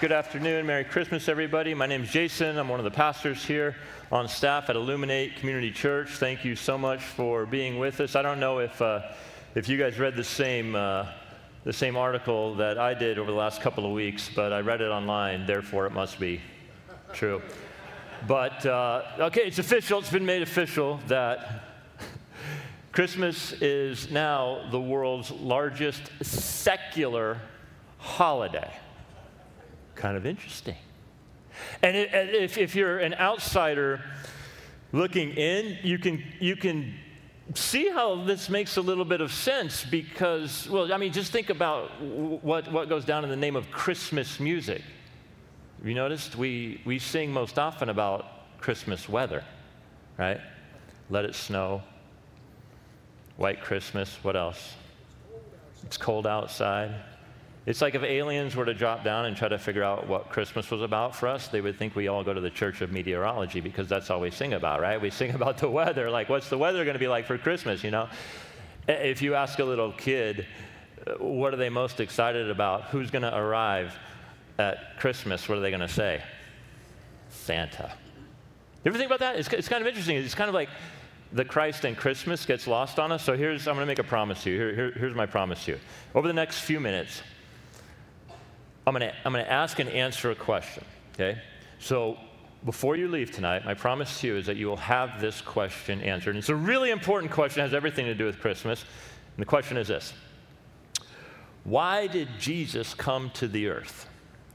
Good afternoon. Merry Christmas, everybody. My name is Jason. I'm one of the pastors here on staff at Illuminate Community Church. Thank you so much for being with us. I don't know if, uh, if you guys read the same, uh, the same article that I did over the last couple of weeks, but I read it online, therefore it must be true. But, uh, okay, it's official. It's been made official that Christmas is now the world's largest secular holiday. Kind of interesting. And if, if you're an outsider looking in, you can, you can see how this makes a little bit of sense because, well, I mean, just think about what, what goes down in the name of Christmas music. You noticed we, we sing most often about Christmas weather, right? Let it snow, White Christmas, what else? It's cold outside. It's like if aliens were to drop down and try to figure out what Christmas was about for us, they would think we all go to the Church of Meteorology because that's all we sing about, right? We sing about the weather. Like, what's the weather going to be like for Christmas, you know? If you ask a little kid, uh, what are they most excited about? Who's going to arrive at Christmas? What are they going to say? Santa. You ever think about that? It's, it's kind of interesting. It's kind of like the Christ and Christmas gets lost on us. So here's, I'm going to make a promise to you. Here, here, here's my promise to you. Over the next few minutes, I'm going to, I'm going to ask and answer a question, okay? So before you leave tonight, my promise to you is that you will have this question answered. And it's a really important question, it has everything to do with Christmas. And the question is this Why did Jesus come to the earth?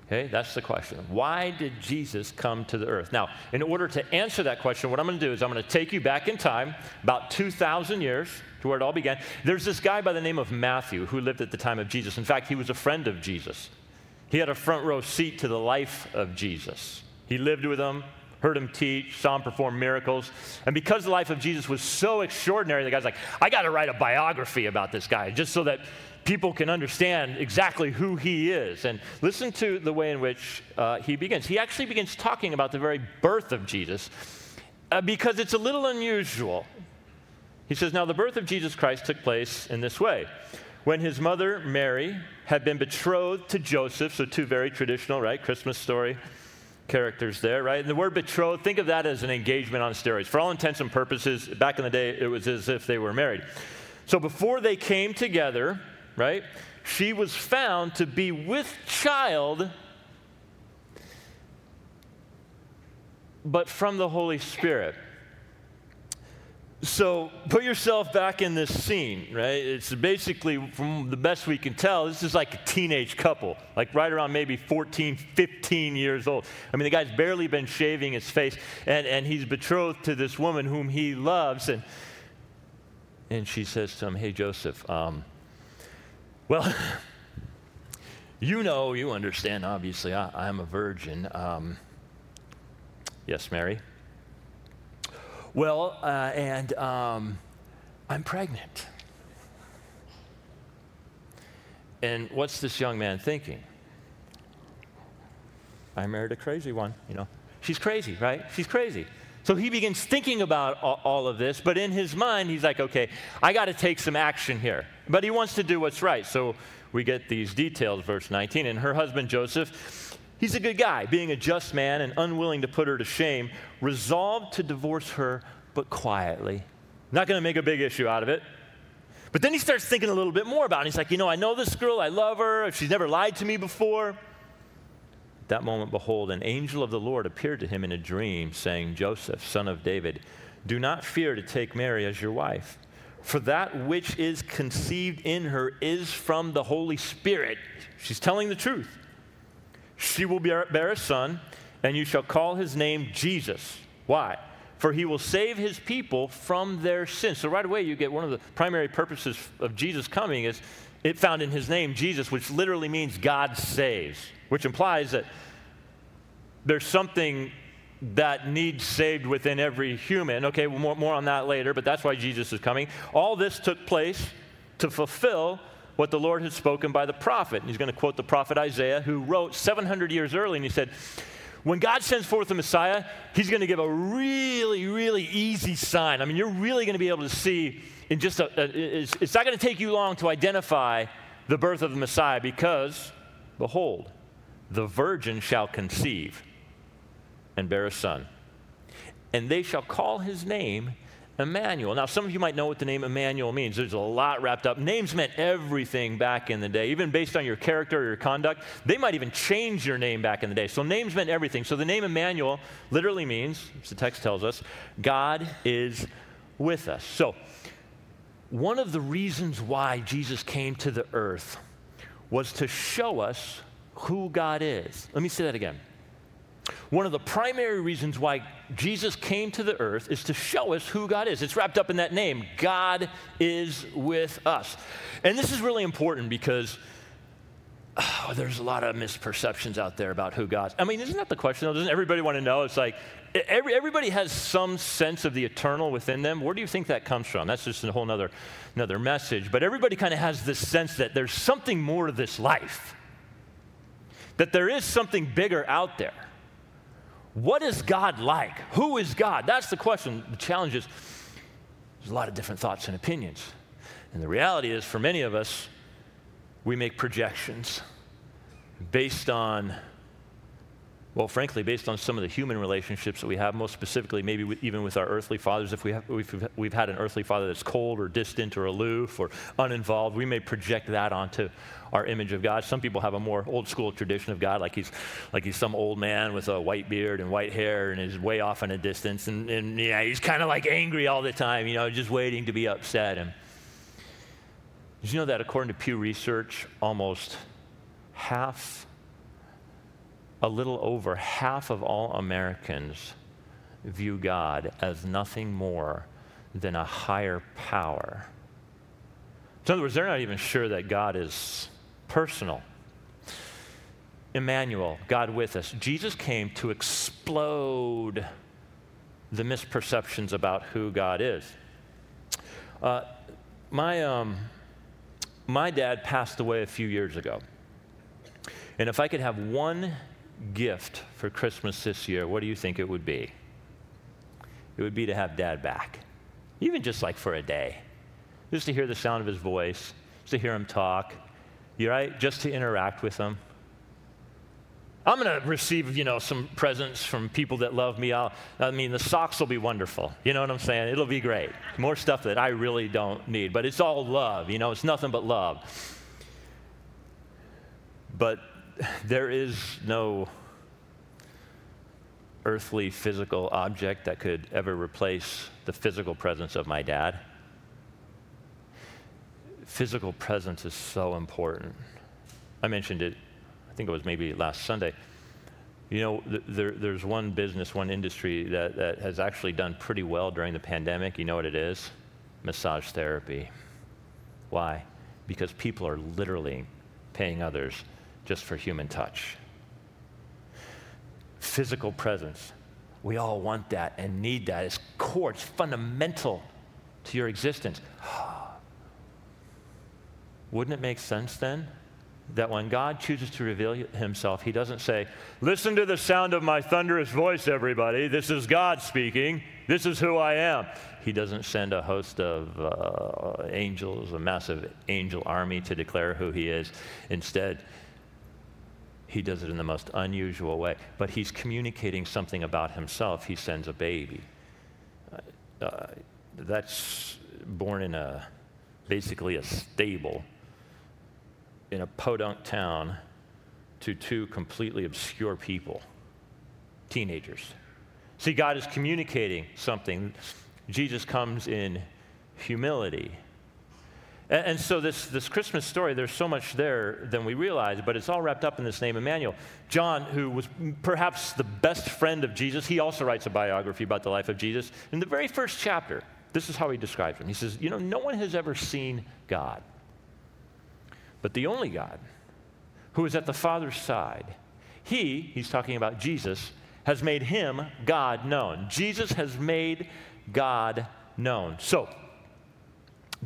Okay, that's the question. Why did Jesus come to the earth? Now, in order to answer that question, what I'm going to do is I'm going to take you back in time, about 2,000 years to where it all began. There's this guy by the name of Matthew who lived at the time of Jesus. In fact, he was a friend of Jesus. He had a front row seat to the life of Jesus. He lived with him, heard him teach, saw him perform miracles. And because the life of Jesus was so extraordinary, the guy's like, I got to write a biography about this guy just so that people can understand exactly who he is. And listen to the way in which uh, he begins. He actually begins talking about the very birth of Jesus uh, because it's a little unusual. He says, Now the birth of Jesus Christ took place in this way. When his mother, Mary, had been betrothed to Joseph, so two very traditional, right, Christmas story characters there, right? And the word betrothed, think of that as an engagement on steroids. For all intents and purposes, back in the day, it was as if they were married. So before they came together, right? She was found to be with child, but from the Holy Spirit. So put yourself back in this scene, right? It's basically, from the best we can tell, this is like a teenage couple, like right around maybe 14, 15 years old. I mean, the guy's barely been shaving his face, and, and he's betrothed to this woman whom he loves. And, and she says to him, Hey, Joseph, um, well, you know, you understand, obviously, I, am a virgin. Um, yes, Mary? Well, uh, and um, I'm pregnant. And what's this young man thinking? I married a crazy one, you know. She's crazy, right? She's crazy. So he begins thinking about all of this, but in his mind, he's like, okay, I got to take some action here. But he wants to do what's right. So we get these details, verse 19. And her husband Joseph, he's a good guy, being a just man and unwilling to put her to shame, resolved to divorce her, but quietly. Not going to make a big issue out of it. But then he starts thinking a little bit more about it. He's like, you know, I know this girl, I love her, she's never lied to me before. At that moment, behold, an angel of the Lord appeared to him in a dream, saying, Joseph, son of David, do not fear to take Mary as your wife for that which is conceived in her is from the Holy Spirit. She's telling the truth. She will bear, a son, and you shall call his name Jesus. Why? For he will save his people from their sins. So, right away, you get one of the primary purposes of Jesus coming is it found in his name, Jesus, which literally means God saves, which implies that there's something that needs saved within every human. Okay, more, more on that later, but that's why Jesus is coming. All this took place to fulfill what the Lord had spoken by the prophet. And he's going to quote the prophet Isaiah, who wrote 700 years early, and he said, when God sends forth the Messiah, he's going to give a really, really easy sign. I mean, you're really going to be able to see in just a, a it's, it's not going to take you long to identify the birth of the Messiah because, behold, the virgin shall conceive and bear a son, and they shall call his name Emmanuel. Now, some of you might know what the name Emmanuel means. There's a lot wrapped up. Names meant everything back in the day, even based on your character or your conduct. They might even change your name back in the day. So, names meant everything. So, the name Emmanuel literally means, as the text tells us, God is with us. So, one of the reasons why Jesus came to the earth was to show us who God is. Let me say that again. One of the primary reasons why Jesus came to the earth is to show us who God is. It's wrapped up in that name God is with us. And this is really important because oh, there's a lot of misperceptions out there about who God is. I mean, isn't that the question, though? Doesn't everybody want to know? It's like every, everybody has some sense of the eternal within them. Where do you think that comes from? That's just a whole other, another message. But everybody kind of has this sense that there's something more to this life, that there is something bigger out there. What is God like? Who is God? That's the question. The challenge is there's a lot of different thoughts and opinions. And the reality is, for many of us, we make projections based on, well, frankly, based on some of the human relationships that we have, most specifically, maybe with, even with our earthly fathers. If we have, we've, we've had an earthly father that's cold or distant or aloof or uninvolved, we may project that onto our image of God. Some people have a more old school tradition of God, like he's, like he's some old man with a white beard and white hair and is way off in a distance. And, and yeah, he's kind of like angry all the time, you know, just waiting to be upset. And did you know that according to Pew Research, almost half, a little over half of all Americans view God as nothing more than a higher power. In other words, they're not even sure that God is personal. Emmanuel, God with us. Jesus came to explode the misperceptions about who God is. Uh, my, um, my dad passed away a few years ago. And if I could have one gift for Christmas this year, what do you think it would be? It would be to have dad back, even just like for a day. Just to hear the sound of his voice, just to hear him talk, you right? Just to interact with him. I'm going to receive, you know, some presents from people that love me. I'll, I mean, the socks will be wonderful. You know what I'm saying? It'll be great. More stuff that I really don't need, but it's all love. You know, it's nothing but love. But there is no earthly physical object that could ever replace the physical presence of my dad physical presence is so important. I mentioned it, I think it was maybe last Sunday. You know, th- there, there's one business, one industry that, that has actually done pretty well during the pandemic. You know what it is? Massage therapy. Why? Because people are literally paying others just for human touch. Physical presence. We all want that and need that. It's core, it's fundamental to your existence. Wouldn't it make sense then that when God chooses to reveal himself, he doesn't say, Listen to the sound of my thunderous voice, everybody. This is God speaking. This is who I am. He doesn't send a host of uh, angels, a massive angel army to declare who he is. Instead, he does it in the most unusual way. But he's communicating something about himself. He sends a baby. Uh, uh, that's born in a basically a stable in a podunk town to two completely obscure people, teenagers. See, God is communicating something. Jesus comes in humility. And, and, so, this, this Christmas story, there's so much there than we realize, but it's all wrapped up in this name, Emmanuel. John, who was perhaps the best friend of Jesus, he also writes a biography about the life of Jesus. In the very first chapter, this is how he describes him. He says, You know, no one has ever seen God. But the only God who is at the Father's side, he, he's talking about Jesus, has made him God known. Jesus has made God known. So,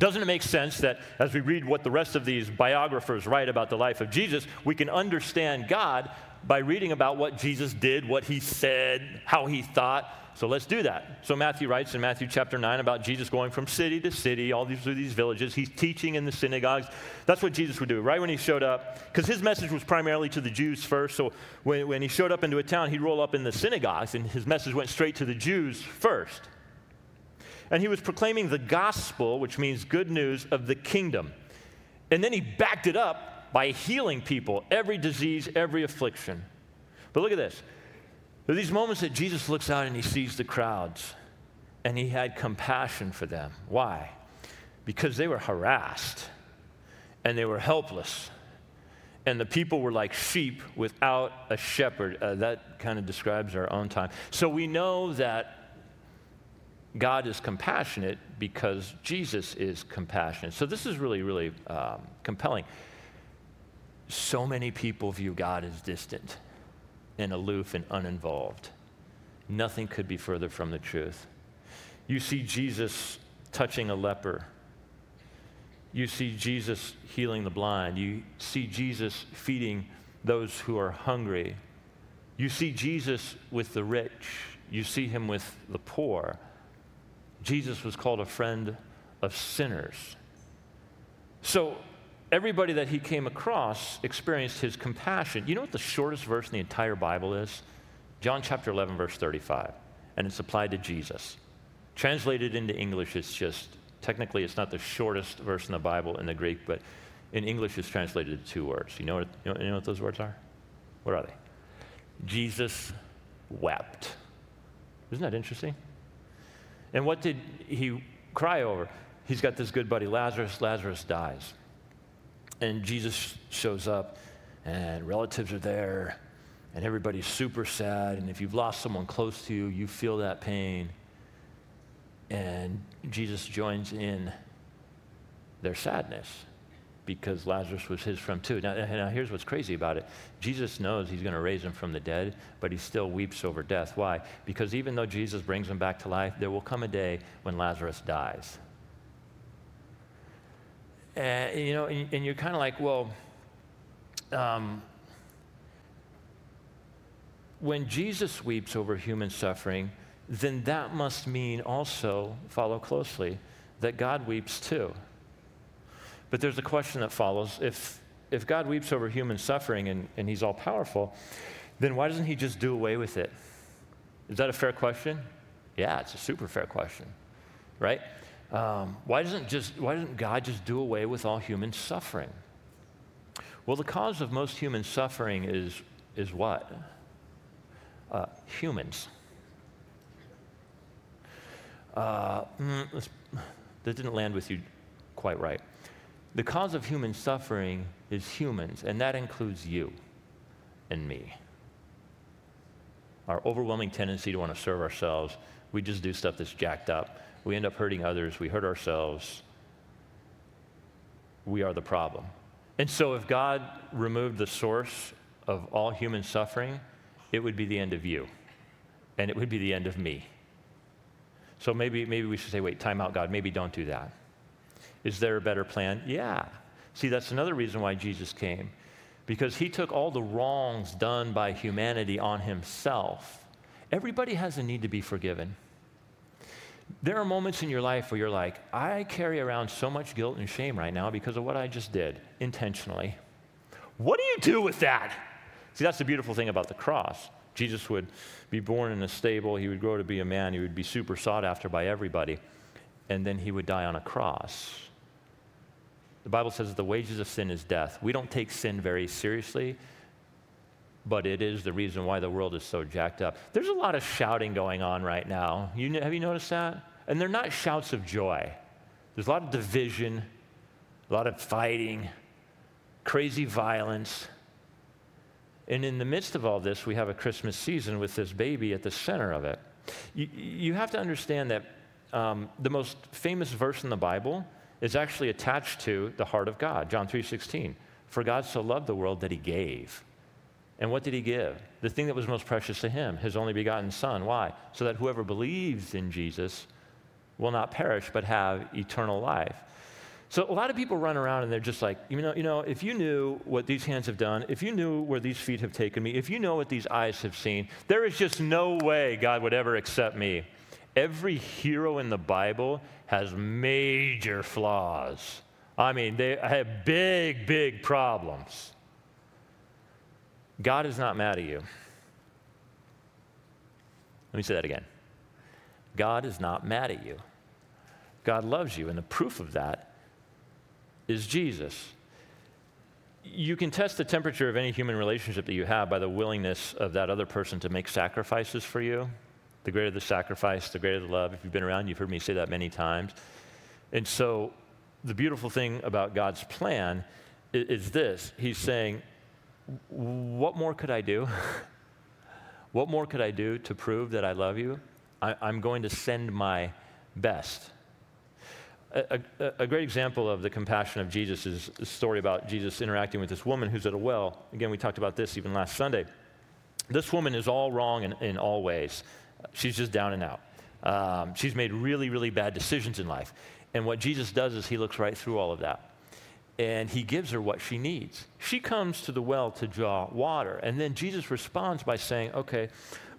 doesn't it make sense that as we read what the rest of these biographers write about the life of Jesus, we can understand God by reading about what Jesus did, what he said, how he thought. So let's do that. So Matthew writes in Matthew chapter 9 about Jesus going from city to city, all these through these villages. He's teaching in the synagogues. That's what Jesus would do, right when he showed up, because his message was primarily to the Jews first. So when, when he showed up into a town, he'd roll up in the synagogues, and his message went straight to the Jews first. And he was proclaiming the gospel, which means good news of the kingdom. And then he backed it up by healing people, every disease, every affliction. But look at this there are these moments that Jesus looks out and he sees the crowds and he had compassion for them. Why? Because they were harassed and they were helpless. And the people were like sheep without a shepherd. Uh, that kind of describes our own time. So we know that God is compassionate because Jesus is compassionate. So this is really, really um, compelling. So many people view God as distant and aloof and uninvolved. Nothing could be further from the truth. You see Jesus touching a leper. You see Jesus healing the blind. You see Jesus feeding those who are hungry. You see Jesus with the rich. You see him with the poor. Jesus was called a friend of sinners. So everybody that he came across experienced his compassion. You know what the shortest verse in the entire Bible is? John chapter 11, verse 35. And it's applied to Jesus. Translated into English, it's just, technically, it's not the shortest verse in the Bible in the Greek, but in English, it's translated to two words. You know what, you know, you know what those words are? What are they? Jesus wept. Isn't that interesting? And what did he cry over? He's got this good buddy, Lazarus. Lazarus dies. And Jesus shows up, and relatives are there, and everybody's super sad. And if you've lost someone close to you, you feel that pain. And Jesus joins in their sadness because Lazarus was his friend too. Now, now, here's what's crazy about it Jesus knows he's going to raise him from the dead, but he still weeps over death. Why? Because even though Jesus brings him back to life, there will come a day when Lazarus dies. And, you know, and, and you're kind of like, well, um, when Jesus weeps over human suffering, then that must mean also, follow closely, that God weeps too. But there's a question that follows. If, if God weeps over human suffering and, and he's all powerful, then why doesn't he just do away with it? Is that a fair question? Yeah, it's a super fair question, right? Um, why, doesn't just, why doesn't God just do away with all human suffering? Well, the cause of most human suffering is, is what? Uh, humans. Uh, mm, that didn't land with you quite right. The cause of human suffering is humans, and that includes you and me. Our overwhelming tendency to want to serve ourselves, we just do stuff that's jacked up. We end up hurting others, we hurt ourselves. We are the problem. And so, if God removed the source of all human suffering, it would be the end of you, and it would be the end of me. So maybe, maybe we should say, wait, time out, God. Maybe don't do that. Is there a better plan? Yeah. See, that's another reason why Jesus came, because he took all the wrongs done by humanity on himself. Everybody has a need to be forgiven. There are moments in your life where you're like, I carry around so much guilt and shame right now because of what I just did intentionally. What do you do with that? See, that's the beautiful thing about the cross. Jesus would be born in a stable, he would grow to be a man, he would be super sought after by everybody, and then he would die on a cross. The Bible says the wages of sin is death. We don't take sin very seriously, but it is the reason why the world is so jacked up. There's a lot of shouting going on right now. You, have you noticed that? And they're not shouts of joy. There's a lot of division, a lot of fighting, crazy violence. And in the midst of all this, we have a Christmas season with this baby at the center of it. You, you have to understand that um, the most famous verse in the Bible is actually attached to the heart of God, John 3:16. For God so loved the world that he gave. And what did he give? The thing that was most precious to him, his only begotten son. Why? So that whoever believes in Jesus will not perish but have eternal life. So a lot of people run around and they're just like, you know, you know, if you knew what these hands have done, if you knew where these feet have taken me, if you know what these eyes have seen, there is just no way God would ever accept me. Every hero in the Bible has major flaws. I mean, they have big, big problems. God is not mad at you. Let me say that again. God is not mad at you. God loves you, and the proof of that is Jesus. You can test the temperature of any human relationship that you have by the willingness of that other person to make sacrifices for you. The greater the sacrifice, the greater the love. If you've been around, you've heard me say that many times. And so, the beautiful thing about God's plan is, is this He's saying, What more could I do? what more could I do to prove that I love you? I, I'm going to send my best. A, a, a, great example of the compassion of Jesus is the story about Jesus interacting with this woman who's at a well. Again, we talked about this even last Sunday. This woman is all wrong in, in all ways. She's just down and out. Um, she's made really, really bad decisions in life. And what Jesus does is he looks right through all of that. And he gives her what she needs. She comes to the well to draw water. And then Jesus responds by saying, Okay,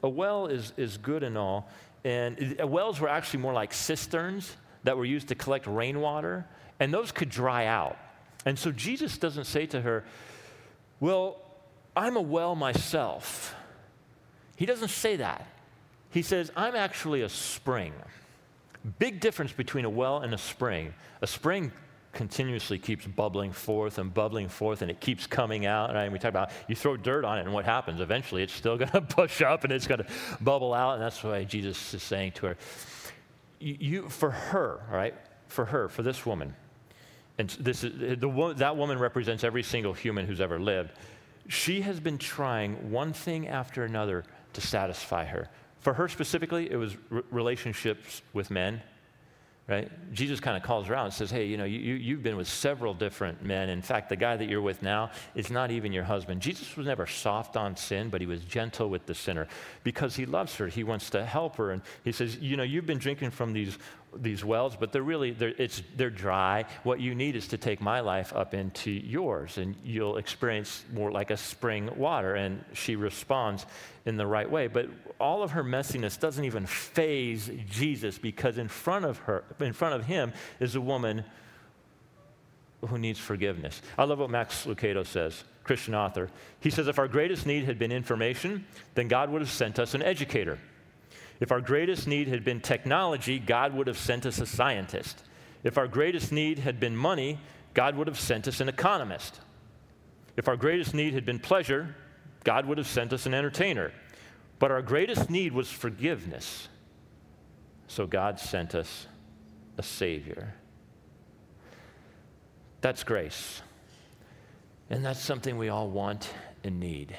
a well is, is good and all. And wells were actually more like cisterns that were used to collect rainwater, and those could dry out. And so Jesus doesn't say to her, Well, I'm a well myself. He doesn't say that. He says, I'm actually a spring. Big difference between a well and a spring. A spring continuously keeps bubbling forth and bubbling forth and it keeps coming out. Right? And we talk about you throw dirt on it and what happens? Eventually it's still going to push up and it's going to bubble out. And that's why Jesus is saying to her, you, for her, right? For her, for this woman, and this is, the, that woman represents every single human who's ever lived. She has been trying one thing after another to satisfy her. For her specifically, it was relationships with men right? Jesus kind of calls her out and says, Hey, you know, you, you've been with several different men. In fact, the guy that you're with now is not even your husband. Jesus was never soft on sin, but he was gentle with the sinner because he loves her. He wants to help her. And he says, You know, you've been drinking from these these wells, but they're really they're, it's, they're dry. What you need is to take my life up into yours, and you'll experience more like a spring water. And she responds in the right way. But all of her messiness doesn't even faze Jesus because in front of her, in front of him, is a woman who needs forgiveness. I love what Max Lucado says, Christian author. He says, if our greatest need had been information, then God would have sent us an educator. If our greatest need had been technology, God would have sent us a scientist. If our greatest need had been money, God would have sent us an economist. If our greatest need had been pleasure, God would have sent us an entertainer. But our greatest need was forgiveness. So God sent us a Savior. That's grace. And that's something we all want and need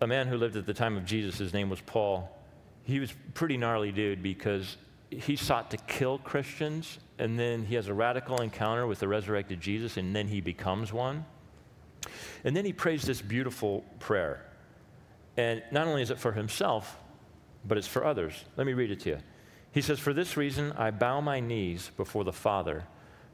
a man who lived at the time of Jesus, his name was Paul. He was pretty gnarly dude because he sought to kill Christians, and then he has a radical encounter with the resurrected Jesus, and then he becomes one. And then he prays this beautiful prayer. And not only is it for himself, but it's for others. Let me read it to you. He says, For this reason, I bow my knees before the Father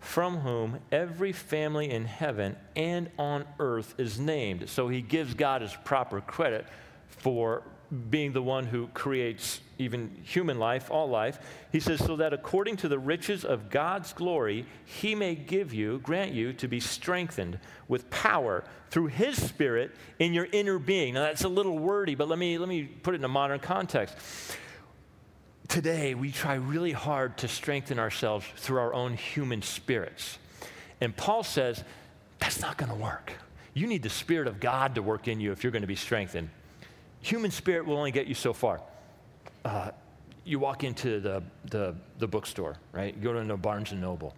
from whom every family in heaven and on earth is named. So he gives God his proper credit for being the one who creates even human life, all life. He says, so that according to the riches of God's glory, he may give you, grant you, to be strengthened with power through his spirit in your inner being. Now that's a little wordy, but let me, let me put it in a modern context today we try really hard to strengthen ourselves through our own human spirits. And Paul says, that's not going to work. You need the Spirit of God to work in you if you're going to be strengthened. Human spirit will only get you so far. Uh, you walk into the, the, the, bookstore, right? You go to Barnes and Noble.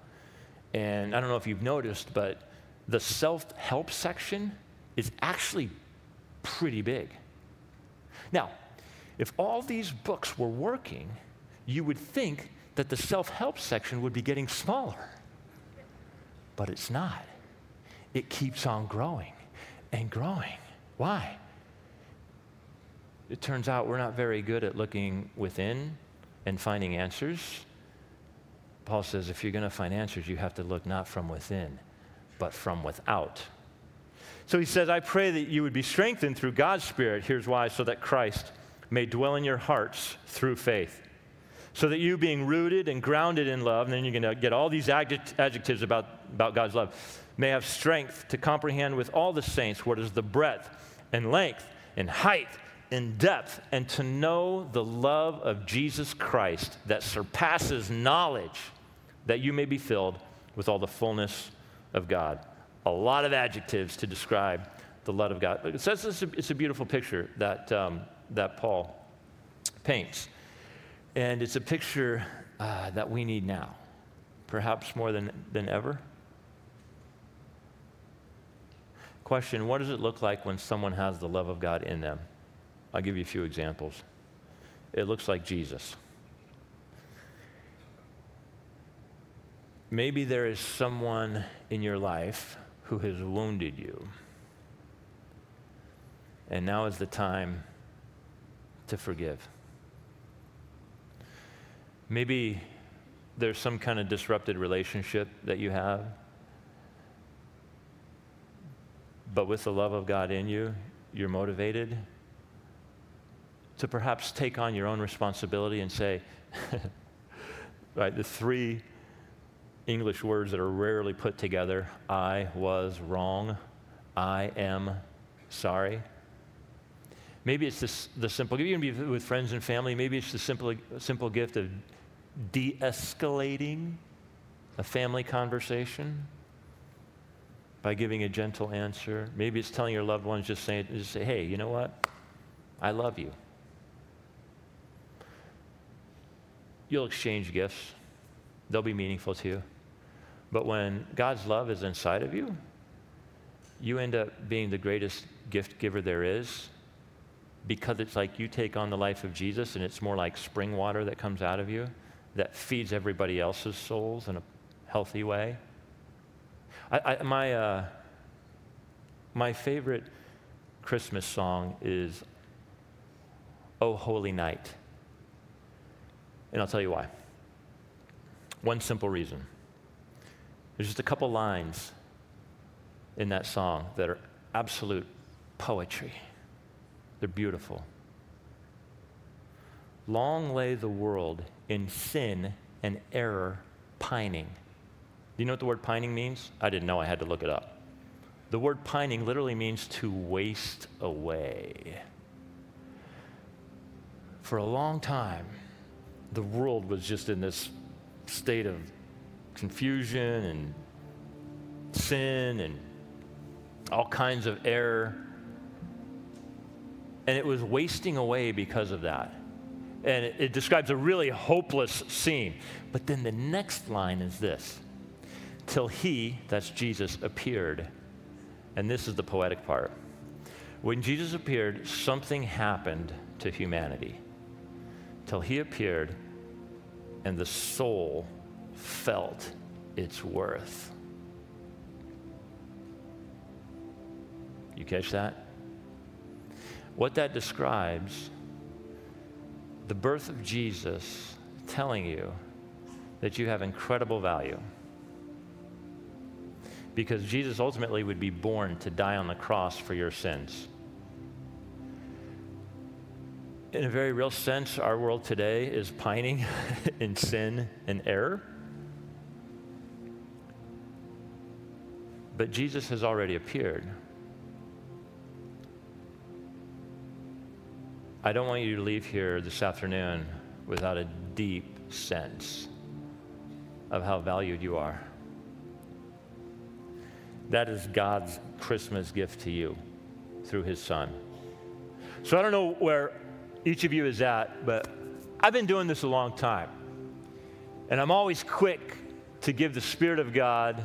And I don't know if you've noticed, but the self help section is actually pretty big. Now, if all these books were working, you would think that the self help section would be getting smaller. But it's not. It keeps on growing and growing. Why? It turns out we're not very good at looking within and finding answers. Paul says if you're going to find answers, you have to look not from within, but from without. So he says, I pray that you would be strengthened through God's Spirit. Here's why so that Christ may dwell in your hearts through faith. So that you, being rooted and grounded in love, and then you're going to get all these adjectives about, about God's love, may have strength to comprehend with all the saints what is the breadth and length and height and depth, and to know the love of Jesus Christ that surpasses knowledge, that you may be filled with all the fullness of God a lot of adjectives to describe the love of God. It says it's a, it's a beautiful picture that, um, that Paul paints. And it's a picture uh, that we need now, perhaps more than, than ever. Question What does it look like when someone has the love of God in them? I'll give you a few examples. It looks like Jesus. Maybe there is someone in your life who has wounded you. And now is the time to forgive. Maybe there's some kind of disrupted relationship that you have, but with the love of God in you, you're motivated to perhaps take on your own responsibility and say, right, the three English words that are rarely put together I was wrong, I am sorry. Maybe it's the simple, you can be with friends and family, maybe it's the simple, simple gift of de escalating a family conversation by giving a gentle answer. Maybe it's telling your loved ones, just, saying, just say, hey, you know what? I love you. You'll exchange gifts, they'll be meaningful to you. But when God's love is inside of you, you end up being the greatest gift giver there is because it's like you take on the life of Jesus and it's more like spring water that comes out of you that feeds everybody else's souls in a healthy way. I, I, my, uh, my favorite Christmas song is Oh Holy Night. And I'll tell you why. One simple reason. There's just a couple lines in that song that are absolute poetry. They're beautiful. Long lay the world in sin and error pining. Do you know what the word pining means? I didn't know, I had to look it up. The word pining literally means to waste away. For a long time, the world was just in this state of confusion and sin and all kinds of error. And it was wasting away because of that. And it, it, describes a really hopeless scene. But then the next line is this Till he, that's Jesus, appeared. And this is the poetic part. When Jesus appeared, something happened to humanity. Till he appeared, and the soul felt its worth. You catch that? What that describes, the birth of Jesus telling you that you have incredible value. Because Jesus ultimately would be born to die on the cross for your sins. In a very real sense, our world today is pining in sin and error. But Jesus has already appeared. I don't want you to leave here this afternoon without a deep sense of how valued you are. That is God's Christmas gift to you through his son. So I don't know where each of you is at, but I've been doing this a long time. And I'm always quick to give the Spirit of God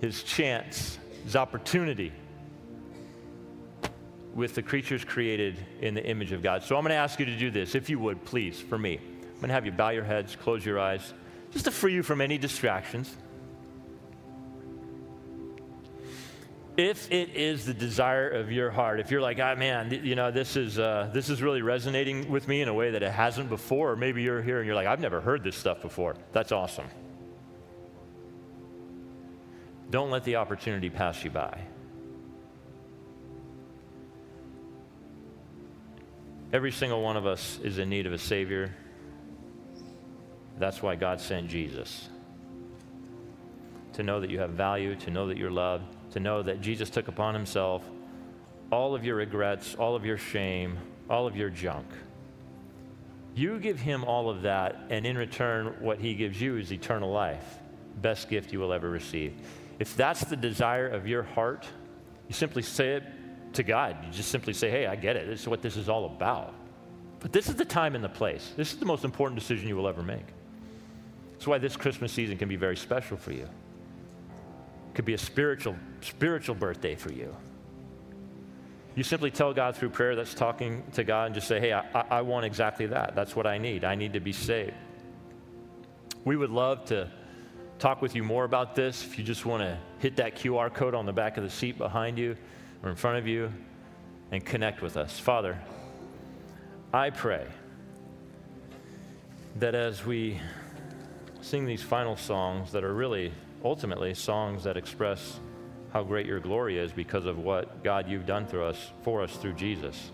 his chance, his opportunity with the creatures created in the image of God. So I'm going to ask you to do this, if you would, please, for me. I'm going to have you bow your heads, close your eyes, just to free you from any distractions. If it is the desire of your heart, if you're like, ah, man, you know, this is, uh, this is really resonating with me in a way that it hasn't before, or maybe you're here and you're like, I've never heard this stuff before, that's awesome. Don't let the opportunity pass you by. Every single one of us is in need of a Savior. That's why God sent Jesus. To know that you have value, to know that you're loved, to know that Jesus took upon himself all of your regrets, all of your shame, all of your junk. You give him all of that, and in return, what he gives you is eternal life. Best gift you will ever receive. If that's the desire of your heart, you simply say it to God. You just simply say, hey, I get it. This is what this is all about. But this is the time and the place. This is the most important decision you will ever make. That's why this Christmas season can be very special for you. It could be a spiritual, spiritual birthday for you. You simply tell God through prayer that's talking to God and just say, hey, I, I want exactly that. That's what I need. I need to be saved. We would love to talk with you more about this. If you just want to hit that QR code on the back of the seat behind you or in front of you and connect with us. Father, I pray that as we sing these final songs that are really ultimately songs that express how great your glory is because of what God you've done through us for us through Jesus.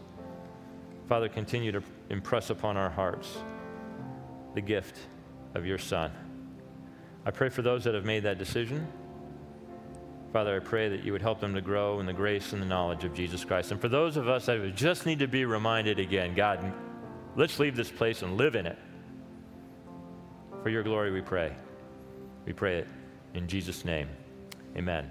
Father, continue to impress upon our hearts the gift of your Son. I pray for those that have made that decision. Father, I pray that you would help them to grow in the grace and the knowledge of Jesus Christ. And for those of us that just need to be reminded again, God, let's leave this place and live in it. For your glory, we pray. We pray it in Jesus' name. Amen.